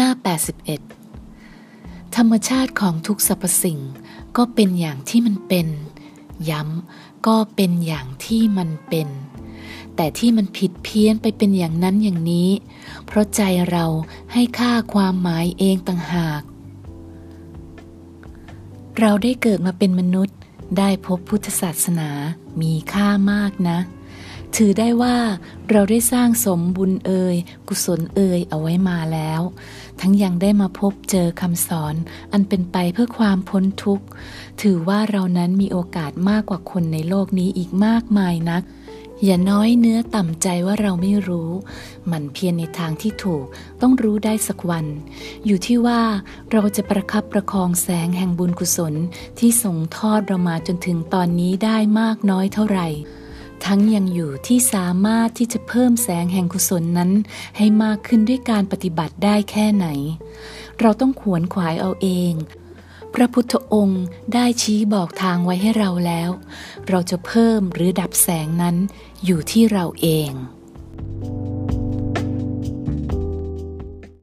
น้า 81 ธรรมชาติของทุกสรรพสิ่ง ก็เป็นอย่างที่มันเป็น ย้ำก็เป็นอย่างที่มันเป็น แต่ที่มันผิดเพี้ยนไปเป็นอย่างนั้นอย่างนี้ เพราะใจเราให้ค่าความหมายเองต่างหาก เราได้เกิดมาเป็นมนุษย์ ได้พบพุทธศาสนามีค่ามากนะ ถือได้ว่าเราได้สร้างสมบุญเอ่ยกุศลเอ่ยเอาไว้มาแล้ว ทั้งยังได้มาพบเจอคำสอนอันเป็นไปเพื่อความพ้นทุกข์ ถือว่าเรานั้นมีโอกาสมากกว่าคนในโลกนี้อีกมากมายนัก อย่าน้อยเนื้อต่ำใจว่าเราไม่รู้ มันเพียรในทางที่ถูกต้องรู้ได้สักวัน อยู่ที่ว่าเราจะประคับประคองแสงแห่งบุญกุศลที่ส่งทอดเรามาจนถึงตอนนี้ได้มากน้อยเท่าไหร่ ทั้งยังอยู่ที่สามารถที่จะเพิ่มแสงแห่งกุศลนั้นให้มากขึ้นด้วยการปฏิบัติได้แค่ไหน เราต้องขวนขวายเอาเอง พระพุทธองค์ได้ชี้บอกทางไว้ให้เราแล้ว เราจะเพิ่มหรือดับแสงนั้นอยู่ที่เราเอง